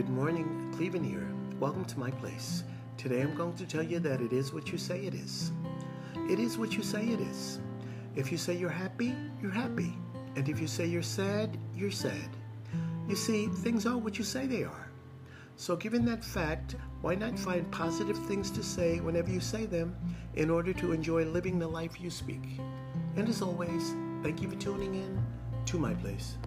Good morning, Clevin here. Welcome to my place. Today I'm going to tell you that it is what you say it is. It is what you say it is. If you say you're happy, you're happy. And if you say you're sad, you're sad. You see, things are what you say they are. So, given that fact, why not find positive things to say whenever you say them in order to enjoy living the life you speak? And as always, thank you for tuning in to my place.